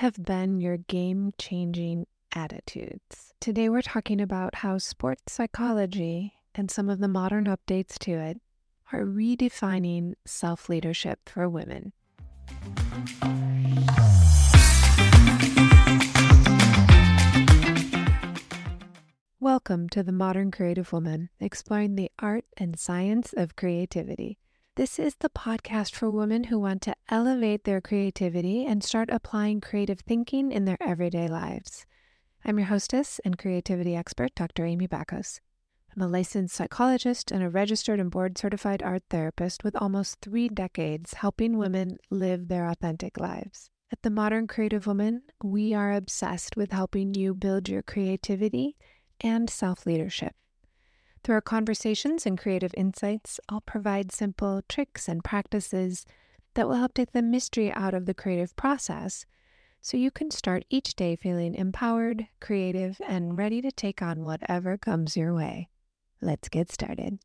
have been your game changing attitudes? Today, we're talking about how sports psychology and some of the modern updates to it are redefining self leadership for women. Welcome to The Modern Creative Woman, exploring the art and science of creativity. This is the podcast for women who want to elevate their creativity and start applying creative thinking in their everyday lives. I'm your hostess and creativity expert, Dr. Amy Backos. I'm a licensed psychologist and a registered and board certified art therapist with almost three decades helping women live their authentic lives. At The Modern Creative Woman, we are obsessed with helping you build your creativity and self leadership. Through our conversations and creative insights, I'll provide simple tricks and practices that will help take the mystery out of the creative process so you can start each day feeling empowered, creative, and ready to take on whatever comes your way. Let's get started.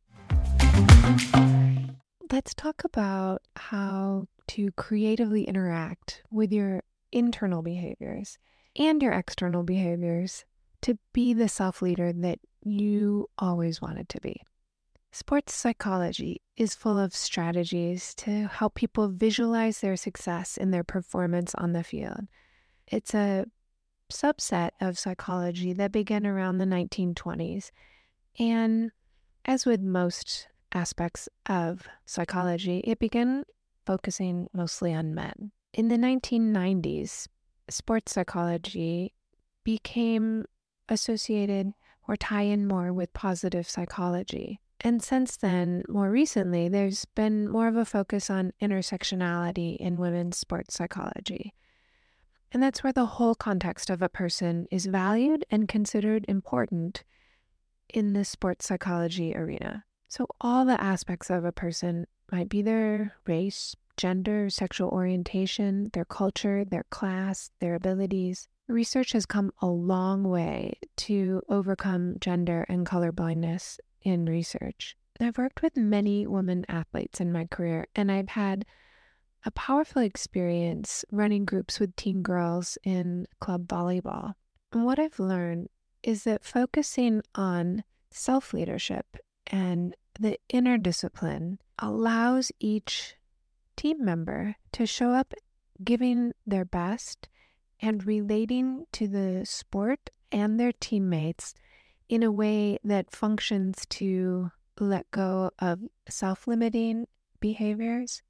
Let's talk about how to creatively interact with your internal behaviors and your external behaviors to be the self leader that you always wanted to be. Sports psychology is full of strategies to help people visualize their success in their performance on the field. It's a subset of psychology that began around the 1920s. And as with most aspects of psychology, it began focusing mostly on men. In the 1990s, sports psychology became associated or tie in more with positive psychology. And since then, more recently, there's been more of a focus on intersectionality in women's sports psychology. And that's where the whole context of a person is valued and considered important in the sports psychology arena. So, all the aspects of a person might be their race, gender, sexual orientation, their culture, their class, their abilities, Research has come a long way to overcome gender and color blindness in research. I've worked with many women athletes in my career, and I've had a powerful experience running groups with teen girls in club volleyball. And what I've learned is that focusing on self leadership and the inner discipline allows each team member to show up giving their best and relating to the sport and their teammates in a way that functions to let go of self limiting behaviors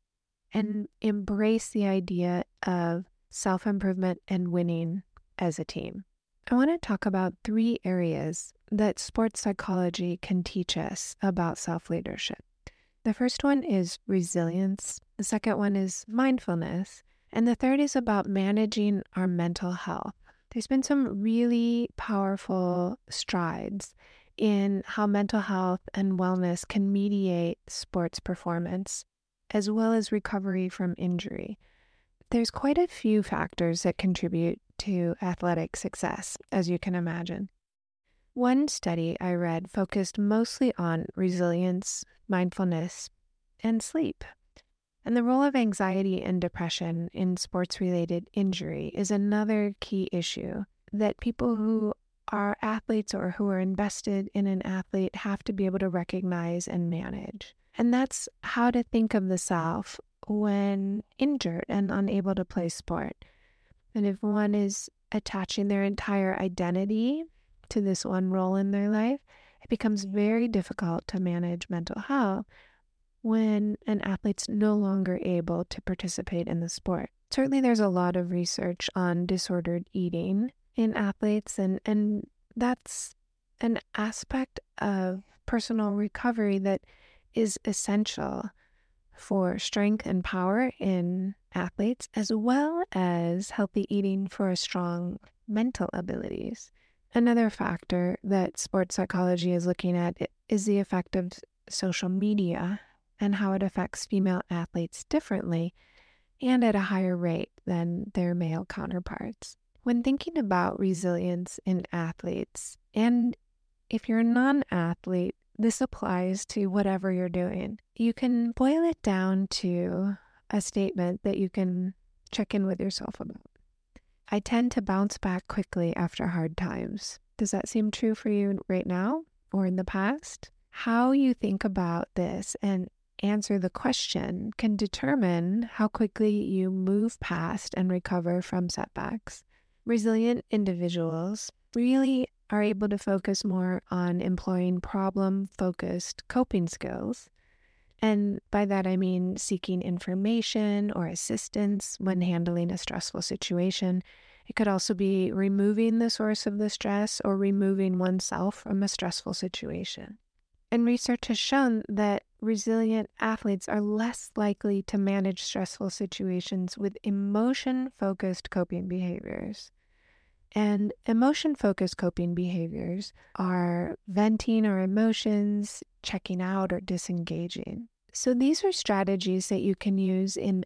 and embrace the idea of self improvement and winning as a team. I want to talk about three areas that sports psychology can teach us about self leadership. The first one is resilience, the second one is mindfulness, and the third is about managing our mental health. There's been some really powerful strides in how mental health and wellness can mediate sports performance, as well as recovery from injury. There's quite a few factors that contribute to athletic success, as you can imagine. One study I read focused mostly on resilience, mindfulness, and sleep. And the role of anxiety and depression in sports related injury is another key issue that people who are athletes or who are invested in an athlete have to be able to recognize and manage. And that's how to think of the self when injured and unable to play sport. And if one is attaching their entire identity to this one role in their life, it becomes very difficult to manage mental health when an athlete's no longer able to participate in the sport. Certainly, there's a lot of research on disordered eating in athletes, and, and that's an aspect of personal recovery that is essential for strength and power in athletes, as well as healthy eating for strong mental abilities. Another factor that sports psychology is looking at is the effect of social media and how it affects female athletes differently and at a higher rate than their male counterparts. When thinking about resilience in athletes, and if you're a non athlete, this applies to whatever you're doing. You can boil it down to a statement that you can check in with yourself about. I tend to bounce back quickly after hard times. Does that seem true for you right now or in the past? How you think about this and answer the question can determine how quickly you move past and recover from setbacks. Resilient individuals really are able to focus more on employing problem focused coping skills. And by that, I mean seeking information or assistance when handling a stressful situation. It could also be removing the source of the stress or removing oneself from a stressful situation. And research has shown that resilient athletes are less likely to manage stressful situations with emotion focused coping behaviors. And emotion focused coping behaviors are venting our emotions, checking out, or disengaging. So these are strategies that you can use in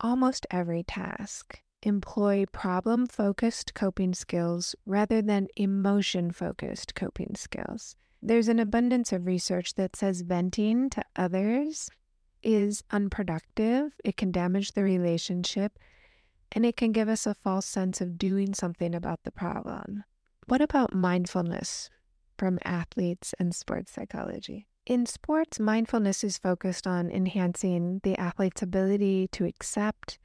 almost every task. Employ problem focused coping skills rather than emotion focused coping skills. There's an abundance of research that says venting to others is unproductive, it can damage the relationship, and it can give us a false sense of doing something about the problem. What about mindfulness from athletes and sports psychology? In sports, mindfulness is focused on enhancing the athlete's ability to accept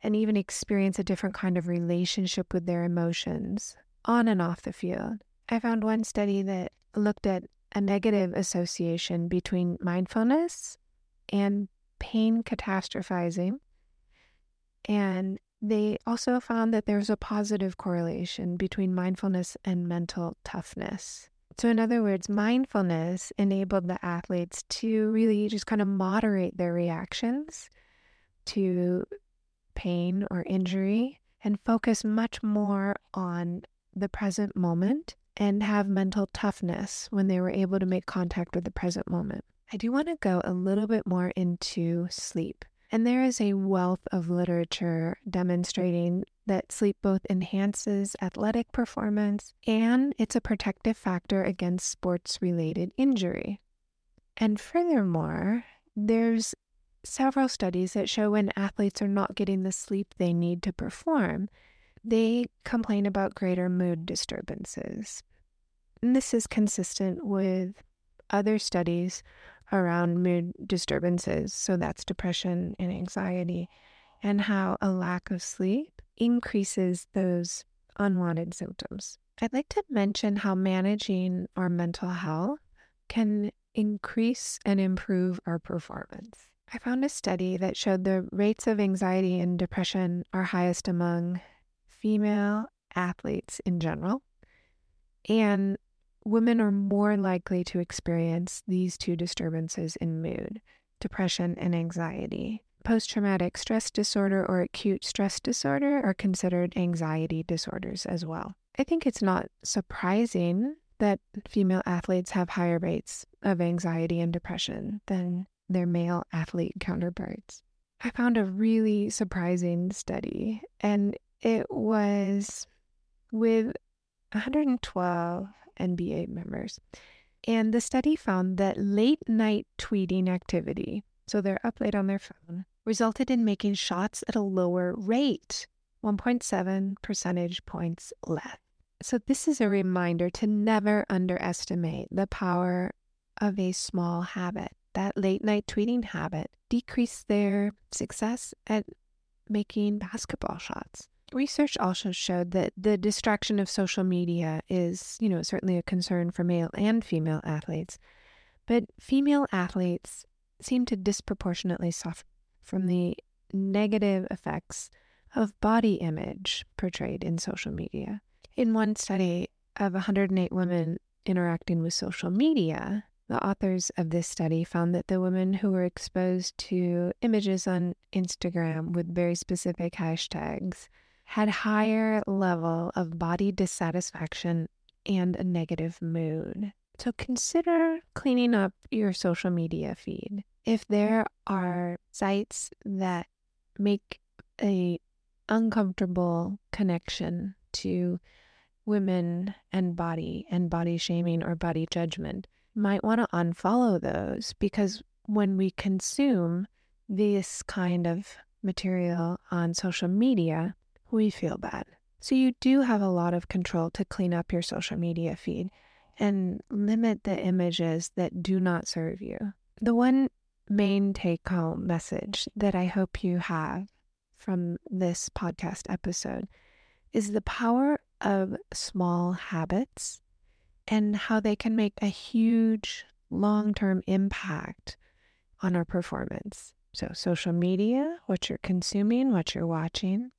and even experience a different kind of relationship with their emotions on and off the field. I found one study that looked at a negative association between mindfulness and pain catastrophizing and they also found that there's a positive correlation between mindfulness and mental toughness. So, in other words, mindfulness enabled the athletes to really just kind of moderate their reactions to pain or injury and focus much more on the present moment and have mental toughness when they were able to make contact with the present moment. I do want to go a little bit more into sleep. And there is a wealth of literature demonstrating that sleep both enhances athletic performance and it's a protective factor against sports related injury. And furthermore, there's several studies that show when athletes are not getting the sleep they need to perform, they complain about greater mood disturbances. And this is consistent with other studies around mood disturbances. So that's depression and anxiety, and how a lack of sleep increases those unwanted symptoms. I'd like to mention how managing our mental health can increase and improve our performance. I found a study that showed the rates of anxiety and depression are highest among female athletes in general. And women are more likely to experience these two disturbances in mood depression and anxiety. Post traumatic stress disorder or acute stress disorder are considered anxiety disorders as well. I think it's not surprising that female athletes have higher rates of anxiety and depression than their male athlete counterparts. I found a really surprising study, and it was with 112 NBA members. And the study found that late night tweeting activity, so they're up late on their phone, resulted in making shots at a lower rate, 1.7 percentage points less. So, this is a reminder to never underestimate the power of a small habit. That late night tweeting habit decreased their success at making basketball shots. Research also showed that the distraction of social media is, you know, certainly a concern for male and female athletes, but female athletes seem to disproportionately suffer from the negative effects of body image portrayed in social media. In one study of 108 women interacting with social media, the authors of this study found that the women who were exposed to images on Instagram with very specific hashtags had higher level of body dissatisfaction and a negative mood. So consider cleaning up your social media feed. If there are sites that make a uncomfortable connection to women and body and body shaming or body judgment, might want to unfollow those because when we consume this kind of material on social media, we feel bad. So you do have a lot of control to clean up your social media feed and limit the images that do not serve you. The one main take home message that I hope you have from this podcast episode is the power of small habits and how they can make a huge long term impact on our performance. So, social media, what you're consuming, what you're watching,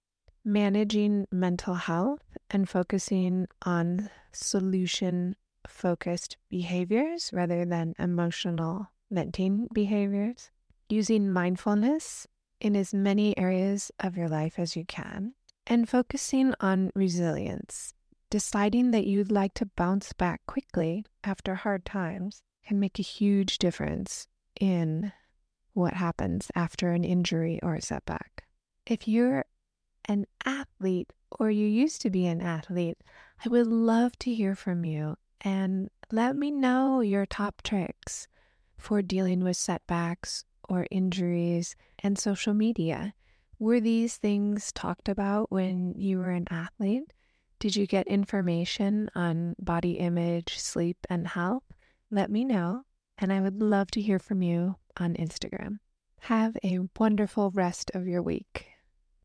managing mental health, and focusing on solution focused behaviors rather than emotional venting behaviors, using mindfulness in as many areas of your life as you can, and focusing on resilience. Deciding that you'd like to bounce back quickly after hard times can make a huge difference in what happens after an injury or a setback. If you're an athlete or you used to be an athlete, I would love to hear from you and let me know your top tricks for dealing with setbacks or injuries and social media. Were these things talked about when you were an athlete? Did you get information on body image, sleep, and health? Let me know, and I would love to hear from you on Instagram. Have a wonderful rest of your week.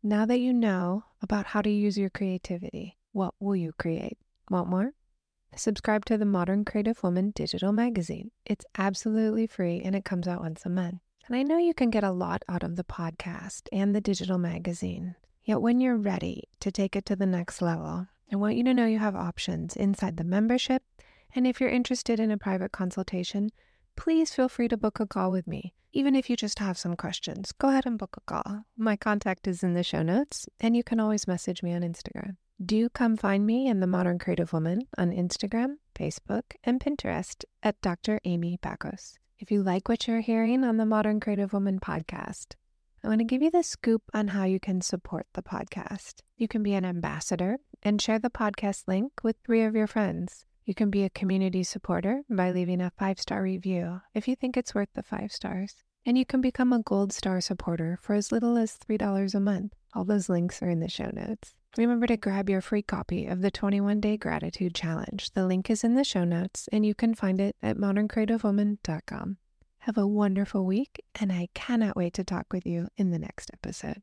Now that you know about how to use your creativity, what will you create? Want more? Subscribe to the Modern Creative Woman digital magazine. It's absolutely free and it comes out once a month. And I know you can get a lot out of the podcast and the digital magazine. Yet when you're ready to take it to the next level, I want you to know you have options inside the membership. And if you're interested in a private consultation, please feel free to book a call with me. Even if you just have some questions, go ahead and book a call. My contact is in the show notes, and you can always message me on Instagram. Do come find me in the Modern Creative Woman on Instagram, Facebook, and Pinterest at Dr. Amy Backos. If you like what you're hearing on the Modern Creative Woman podcast, I want to give you the scoop on how you can support the podcast. You can be an ambassador and share the podcast link with three of your friends. You can be a community supporter by leaving a five star review if you think it's worth the five stars. And you can become a gold star supporter for as little as $3 a month. All those links are in the show notes. Remember to grab your free copy of the 21 Day Gratitude Challenge. The link is in the show notes, and you can find it at moderncreativewoman.com. Have a wonderful week, and I cannot wait to talk with you in the next episode.